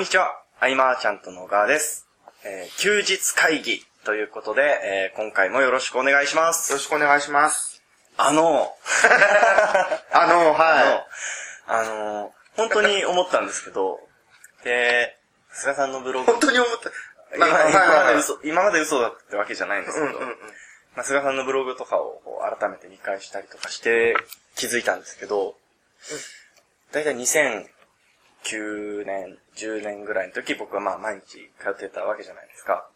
んにちは。アイマーちゃんとのガーです。えー休日会議ということで、えー今回もよろしくお願いしまよすろ。しくお願いします。あの、あの、あはの、あの、本当に思ったんですけど、で、菅さんのブロい。グ、本当に思った。今まではい嘘、今まで嘘だってわけじゃないんですけど、うんうんうん。まあ、菅さんのブログとかを改めて見返したりとかして気づいたんですけど、だいたい2009年、10年ぐらいの時僕はまあ毎日通ってたわけじゃないですか。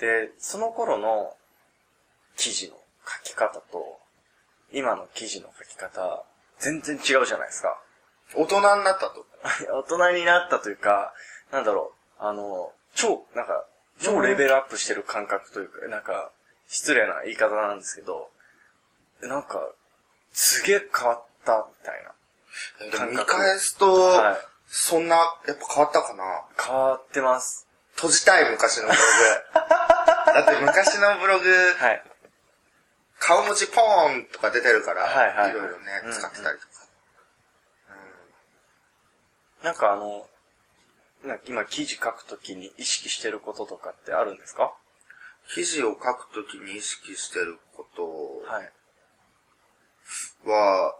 で、その頃の記事の書き方と、今の記事の書き方、全然違うじゃないですか。大人になったと。大人になったというか、なんだろう、あの、超、なんか、超レベルアップしてる感覚というか、なんか、失礼な言い方なんですけど、なんか、すげえ変わった、みたいな。見返すと、はいそんな、やっぱ変わったかな？変わってます。閉じたい昔のブログ。だって昔のブログ、はい。顔文字ポーンとか出てるから、はいはいはいろいろねうん、使ってたりとか。なんかあの、今記事書くときに意識してることとかってあるんですか？記事を書くときに意識してることはい。は、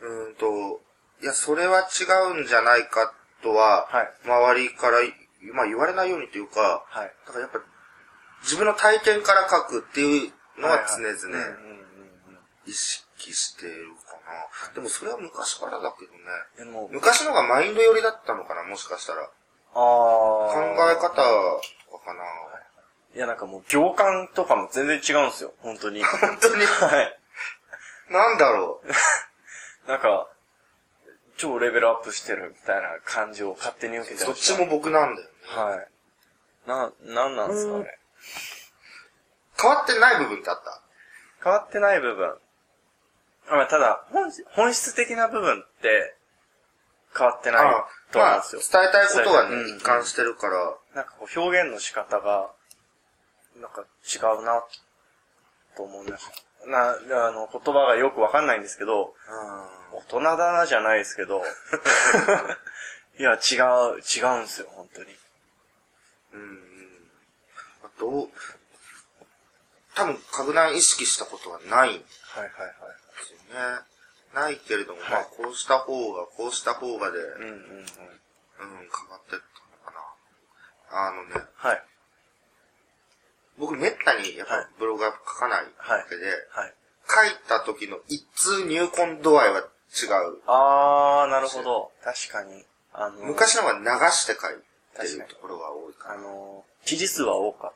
うーんと、いや、それは違うんじゃないかとは、はい周りから、まあ言われないようにというか、はい。だからやっぱ、自分の体験から書くっていうのは常々意識しているかな。でもそれは昔からだけどね。昔のがマインド寄りだったのかな、もしかしたら。あ考考え方はかな。いや、なんかもう行間とかも全然違うんですよ。本当に。本当に、はい。なんだろう。なんか、超レベルアップしてるみたいな感じを勝手に受けてそました。っちも僕なんだよね。はい。な、なんなんですかね。変わってない部分ってあった？変わってない部分。まあ、ただ本質、本質的な部分って変わってないあまあ、と思うんです伝よ。えたいことはうんね、一貫してるから、なんかこう表現の仕方が、なんか違うな、と思うんです。な、あの、言葉がよくわかんないんですけど、大人だなじゃないですけど、いや、違う、違うんですよ、本当に。うんうん。どう、多分、格段意識したことはないはいはいはい。すよね。ないけれども、はいまあ、こうした方が、こうした方がで、うん、うんうんうん。変わってったのかな。あのね、はい。にやっはいぱブログは書かないわけで、はい。書いた時の一通入魂度合いは違う。あー、なるほど。確かに。あの、昔の方が流して書いてるところが多いかあな。の、記事数は多かっ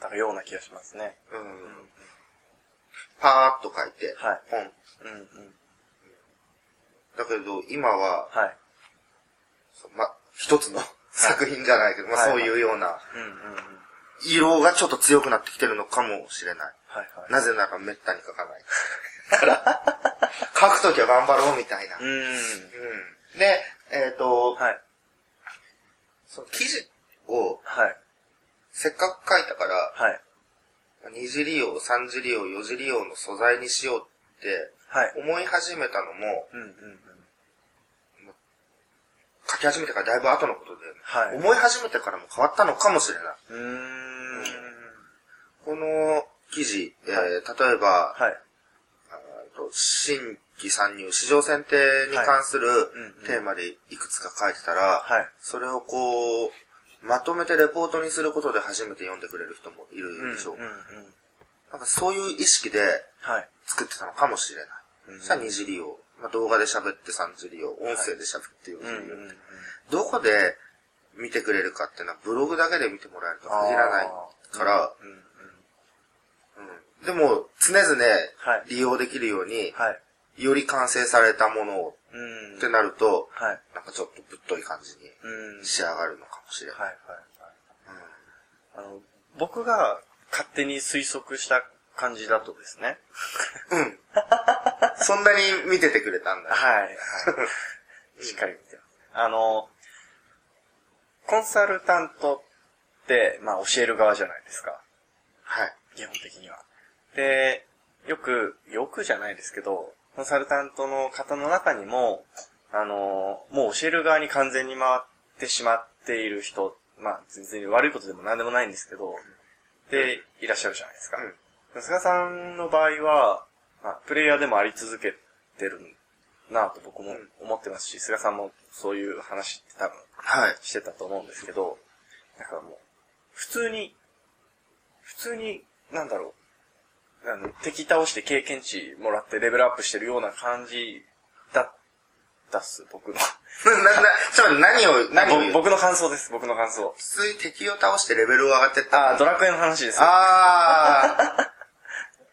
たような気がしますね。うん。パーッと書いて、はいポン。うんうん。だけど、今は、はい。ま、一つの作品じゃないけど、まあはいそういうような、うんうんうん。色がちょっと強くなってきてるのかもしれない。はいはい。なぜならめったに書かない。から、書くときは頑張ろうみたいな。うーん。うん。で、えっ、と、はい。その記事をはい。せっかく書いたから、はい。二次利用、三次利用、四次利用の素材にしようってはい。思い始めたのも、うんうんうん。書き始めてからだいぶ後のことで、はい思い始めてからも変わったのかもしれない。うーん。記事、えー例えば、はい。新規参入、市場選定に関するテーマでいくつか書いてたら、はい。それをこう、まとめてレポートにすることで初めて読んでくれる人もいるでしょう。うんうんうん。なんかそういう意識ではい。作ってたのかもしれない。うんさあ二次利用。まあ、動画で喋って三次利用。音声で喋って四次利用。うんうんうん。どこで見てくれるかっていうのはブログだけで見てもらえると限らないから、うんうん。うんでも常々はい利用できるように、はい。より完成されたものをうん。ってなると、はい。なんかちょっとぶっとい感じにうん。仕上がるのかもしれない。はいはいはい。あの、僕が勝手に推測した感じだとですね。うん。そんなに見ててくれたんだ。はい。はい。しっかり見てます。あの、コンサルタントって、まあ教える側じゃないですか。はい。基本的には。で、よく、よくじゃないですけど、コンサルタントの方の中にも、あの、もう教える側に完全に回っってしまっている人、まあ全然悪いことでも何でもないんですけど、で、いらっしゃるじゃないですか。菅さんの場合は、まあ、プレイヤーでもあり続けてるなぁと僕も思ってますし、菅さんもそういう話って多分はい。してたと思うんですけど、なんかもう、普通に、普通に、なんだろう、あの、敵倒して経験値もらってレベルアップしてるような感じだったっす、僕の。な、な、ちょ何を、何を？言うぼ僕の感想です、僕の感想。普通に敵を倒してレベルが上がってった。あー、ドラクエの話です。あー。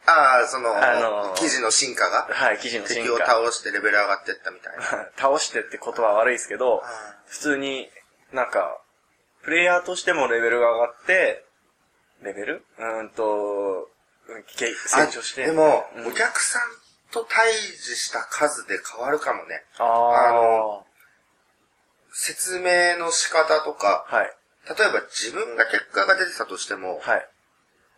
あー、その、あのー記事の進化が、はい、記事の進敵を化。倒してレベル上がってったみたいな。倒してってことは悪いですけど、普通になんか、プレイヤーとしてもレベルが上がって、レベル？うーんと、成長して。あでも、うんお客さんと対峙した数で変わるかもね。あの説明の仕方とか、はい。例えば自分が結果が出てたとしても、はい。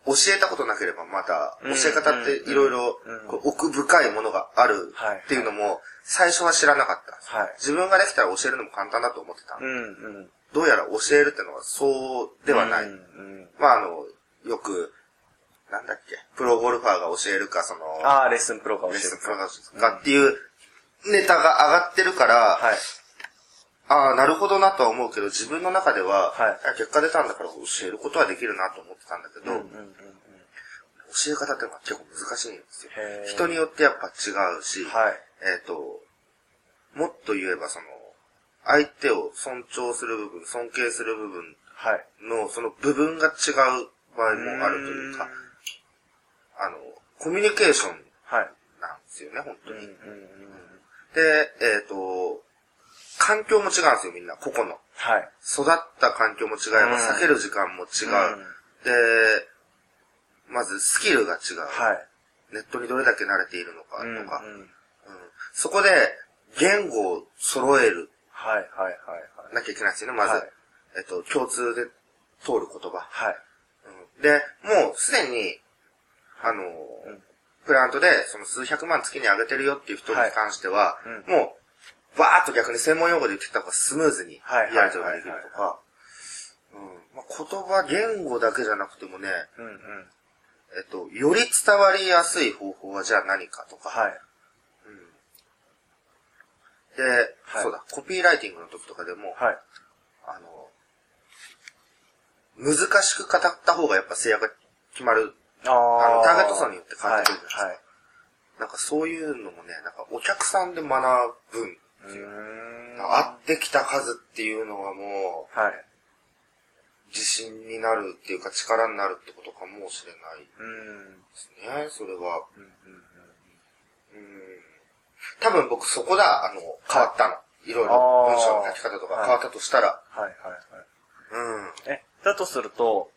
教えたことなければまた、うん教え方っていろいろ奥深いものがあるはいっていうのも、最初は知らなかった。はい。自分ができたら教えるのも簡単だと思ってた。うん、うん。どうやら教えるってのはそうではない。うん、うん。まああの、よく、なんだっけ、プロゴルファーが教えるか、その、ああ、レッスンプロが教えるレッスンプロが教えるかっていうネタが上がってるから、はい。ああ、なるほどなとは思うけど、自分の中では、はいあ結果出たんだから教えることはできるなと思ってたんだけど、うん、うん、うん。教え方ってのは結構難しいんですよへ。ー人によってやっぱ違うし、はい。えっ、と、もっと言えばその、相手を尊重する部分、尊敬する部分はい。の、その部分が違う場合もあるというか、あの、コミュニケーションはい。なんですよね、本当うん、うん、に。うん。で、えっ、と、環境も違うんですよ、みんな、個々の。はい。育った環境も違えば、うん避ける時間も違う。うんで、まずスキルが違う。はい。ネットにどれだけ慣れているのかとか、うん、うん。うんそこで言語を揃えるはい、はい、はい、はい。なきゃいけないんですよね、まず。はいえっと、共通で通る言葉。はい。うんで、もうすでに、あの、うんプラントでその数百万月に上げてるよっていう人に関しては、はいもう、バーっと逆に専門用語で言ってきた方がスムーズにはいやり取りができるとか、うんまあ言葉、言語だけじゃなくてもね、うん、うん。えっと、より伝わりやすい方法はじゃあ何かとか、はい。で、はいそうだ、コピーライティングの時とかでも、はい。あの、難しく語った方がやっぱ制約が決まる。ああのーターゲット層によって変わってくるじゃないはい。なんかそういうのもね、なんかお客さんで学ぶ分、うーん。会ってきた数っていうのはもう、はい。自信になるっていうか力になるってことかもしれないうん。ですね、それは。うん、うん、うん。多分僕そこだ、あの、変わったの。いろいろ文章の書き方とかはい変わったとしたら。はい、はい、はい。うん。え、だとすると、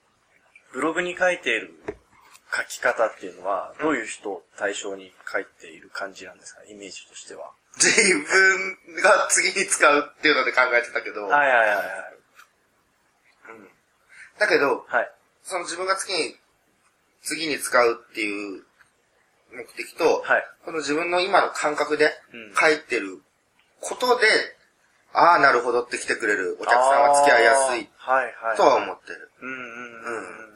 ブログに書いている書き方っていうのは、どういう人を対象に書いている感じなんですか？イメージとしては。自分が次に使うっていうので考えてたけど、はいはいはいはい。だけど、はい。その自分が次に、次に使うっていう目的と、はい。この自分の今の感覚でうん書いてることで、ああ、なるほどって来てくれるお客さんは付き合いやすいはいはい。とは思ってる。うんうんうんうん。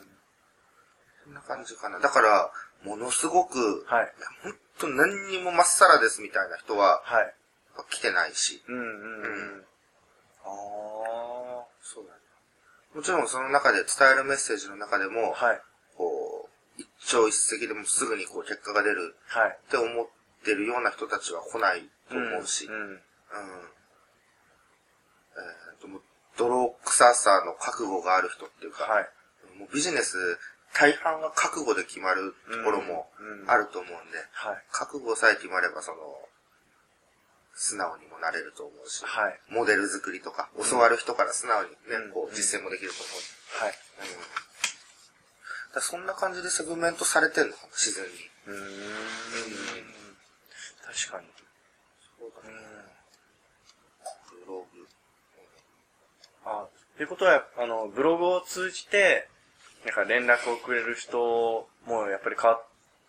そんな感じかな。だから、ものすごく、はい。本当何にもまっさらですみたいな人ははい。来てないし。うんうんうん。あそうだね。もちろんその中で伝えるメッセージの中でも、あ。はい。こう、一朝一夕でもすぐにこう結果が出るはい。って思ってるような人たちは来ないと思うし、ううん。ん。えーともう泥臭さの覚悟がある人っていうか、はい。もうビジネス大半は覚悟で決まるところもうんあると思うんで、はい。覚悟さえ決まればその、素直にもなれると思うし、はい。モデル作りとか、教わる人から素直にね、うんこう実践もできると思う。はい。うんだそんな感じでセグメントされてんのかな、自然に。うーん。確かに。そうだね。ブログ。あ、っていうことは、あの、ブログを通じて、なんか連絡をくれる人もやっぱり変わっ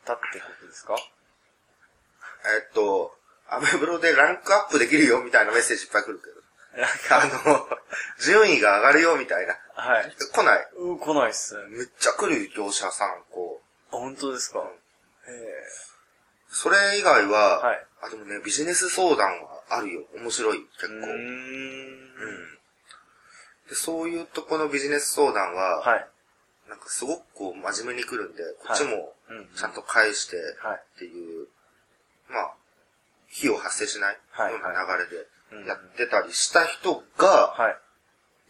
たってことですか？えっと、アメブロでランクアップできるよみたいなメッセージいっぱい来るけど。なんか、あの、順位が上がるよみたいな。はい。来ない。うん、来ないっす。めっちゃ来る業者さん、こう。あ、本当ですか？えそれ以外は、はいあ、でもね、ビジネス相談はあるよ。面白い、結構。えうー。うんんでそういうとこのビジネス相談は、はい。なんかすごくこう真面目に来るんで、こっちもうんちゃんと返してはい。っていう、まあ、費用発生しないよはいうな流れでうんやってたりした人が、は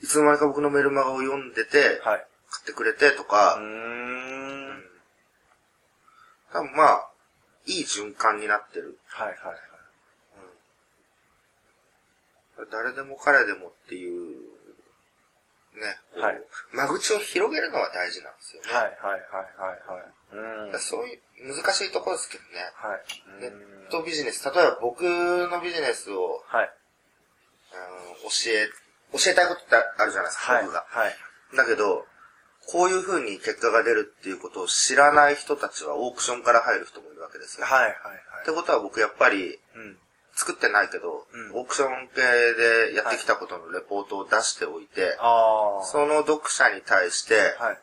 い。いつの間にか僕のメルマガを読んでて、はい。買ってくれてとうか。多分まあ、いい循環になってる。はいはいはい。誰でも彼でもっていう、ね、はい間口を広げるのは大事なんですよね。はいはいはいはいはい。うん。そういう難しいところですけどね。はい。ネうんットビジネス、例えば僕のビジネスを、はい。あの教え、教えたいことってあるじゃないですか、はい。僕が。はい。だけど、こういう風に結果が出るっていうことを知らない人たちはオークションから入る人もいるわけですよ。はいはいってことは僕やっぱりうん。作ってないけど、うんオークション系でやってきたことのレポートを出しておいて、ああ。その読者に対して、はい。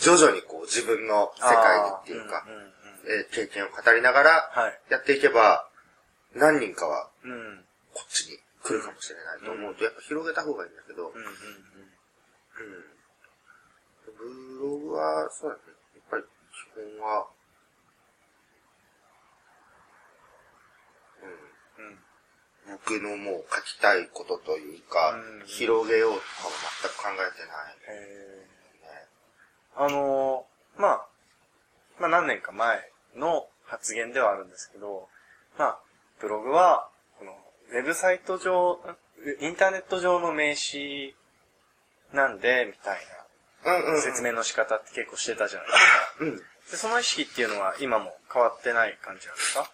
徐々にこう自分の世界にっていうかうんうんうんえー経験を語りながらはい。やっていけば、何人かはうん。こっちに来るかもしれないと思うと、やっぱ広げた方がいいんだけど、うん。ブログは、そうだね。やっぱり基本は、うん。うん、僕のもう書きたいことというか、うん広げようとかは全く考えてない。えね、ー、あのー、まあ、まあ何年か前の発言ではあるんですけど、まあ、ブログは、この、ウェブサイト上、インターネット上の名刺なんで、みたい。なん説明の仕方って結構してたじゃないですか。うん。でその意識っていうのは今も変わってない感じなんですか？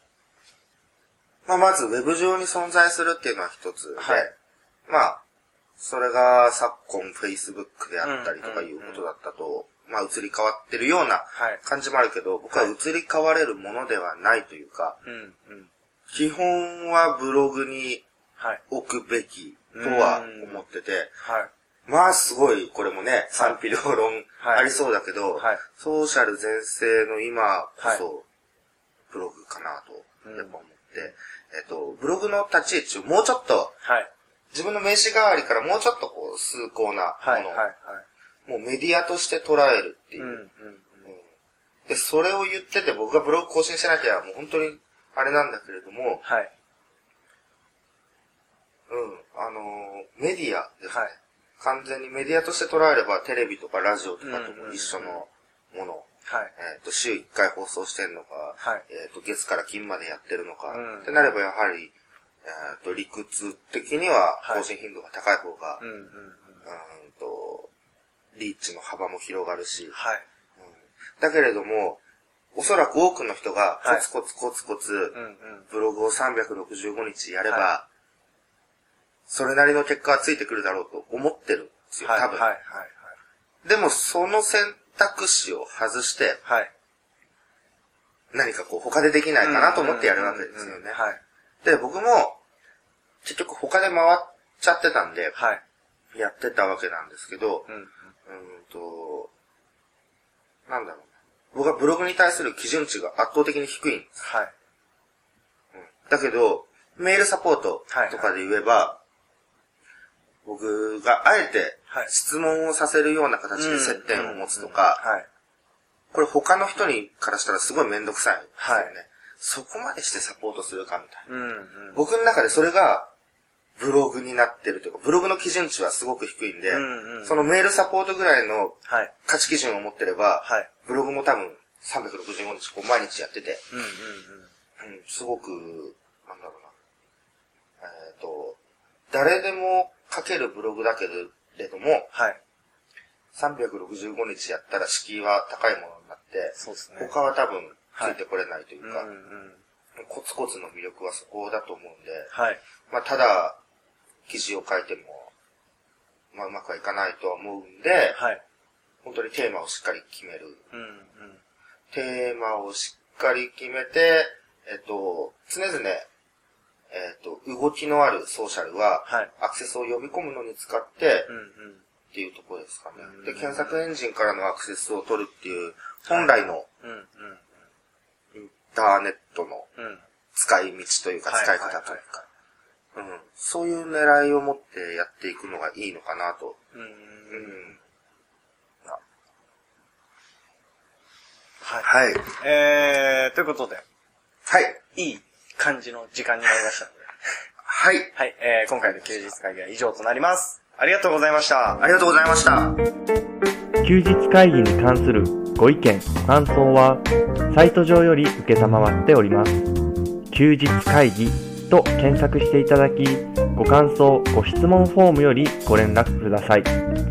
まあ、まず、ウェブ上に存在するっていうのは一つで、はい。まあ、それが昨今 Facebook であったりとかいうことだったと、まあ、移り変わってるようなはい。感じもあるけど、僕は移り変われるものではないというか、うん、うん。基本はブログにはい。置くべきとは思ってて、はい。まあすごい、これもね、賛否両論はい。ありそうだけど、はい。ソーシャル全盛の今こはそ、ブログかなと、うんやっぱ思って、えっと、ブログの立ち位置をもうちょっと、はい。自分の名刺代わりからもうちょっとこう、崇高なはい。もの、はい。はい。もうメディアとして捉えるっていうう。ん、うん。うんで、それを言ってて僕がブログ更新しなきゃもう本当にあれなんだけれども、はい。うん、あのーメディアですね。はい完全にメディアとして捉えれば、テレビとかラジオとかとも一緒のもの。はい。えっ、と、週1回放送してんのか、はいえっ、と、月から金までやってるのか、うんってなればやはり、えっ、と、理屈的にははい更新頻度が高い方が、うん、うん、うん。うーんと、リーチの幅も広がるし、はい。だけれども、おそらく多くの人がはいコツコツコツコツ、うん、うん。ブログを365日やれば、はそれなりの結果はついてくるだろうと思ってるんですよ、はい。多分。はい。はい。でも、その選択肢を外して、はい。何かこう、他でできないかなと思ってやるわけですよね。はい。で、僕も、結局他で回っちゃってたんで、はい。やってたわけなんですけど、うん。うーんと、なんだろうな。僕はブログに対する基準値が圧倒的に低いんです。はい。だけど、メールサポートとかで言えば、僕があえてはい質問をさせるような形で接点を持つとか、はい。これ他の人にからしたらすごいめんどくさいね。はいそこまでしてサポートするかみたいな。うん、うん。僕の中でそれがブログになってるというか、ブログの基準値はすごく低いんで、うんうんそのメールサポートぐらいのはい。価値基準を持ってれば、はい。ブログも多分365日こう毎日やってて、うん、うん、うん。うん、すごく、なんだろうな。えっ、と、誰でも書けるブログだけれども、はい。365日やったら敷居は高いものになって、そうですね。他は多分ついてこれないというか、うん、うん。コツコツの魅力はそこだと思うんで、はい。まあ、ただ、記事を書いても、まあ、うまくはいかないとは思うんで、はい。本当にテーマをしっかり決める。うん、うん。テーマをしっかり決めて、えっと、常々、えっ、と、動きのあるソーシャルは、はいアクセスを呼び込むのに使って、うんうん。っていうところですかねうん。で、検索エンジンからのアクセスを取るっていう、本来のうんうん。インターネットのうん。使い道というか、使い方というか、うん、そういう狙いを持ってやっていくのがいいのかなと。うん。うん。うん。はい。はい。えー、ということで、はい。いい感じの時間になりましたので。はい。はい、えー、今回の休日会議は以上となります。ありがとうございました。ありがとうございました。休日会議に関するご意見、ご感想は、サイト上より受けたまわっております。休日会議と検索していただき、ご感想、ご質問フォームよりご連絡ください。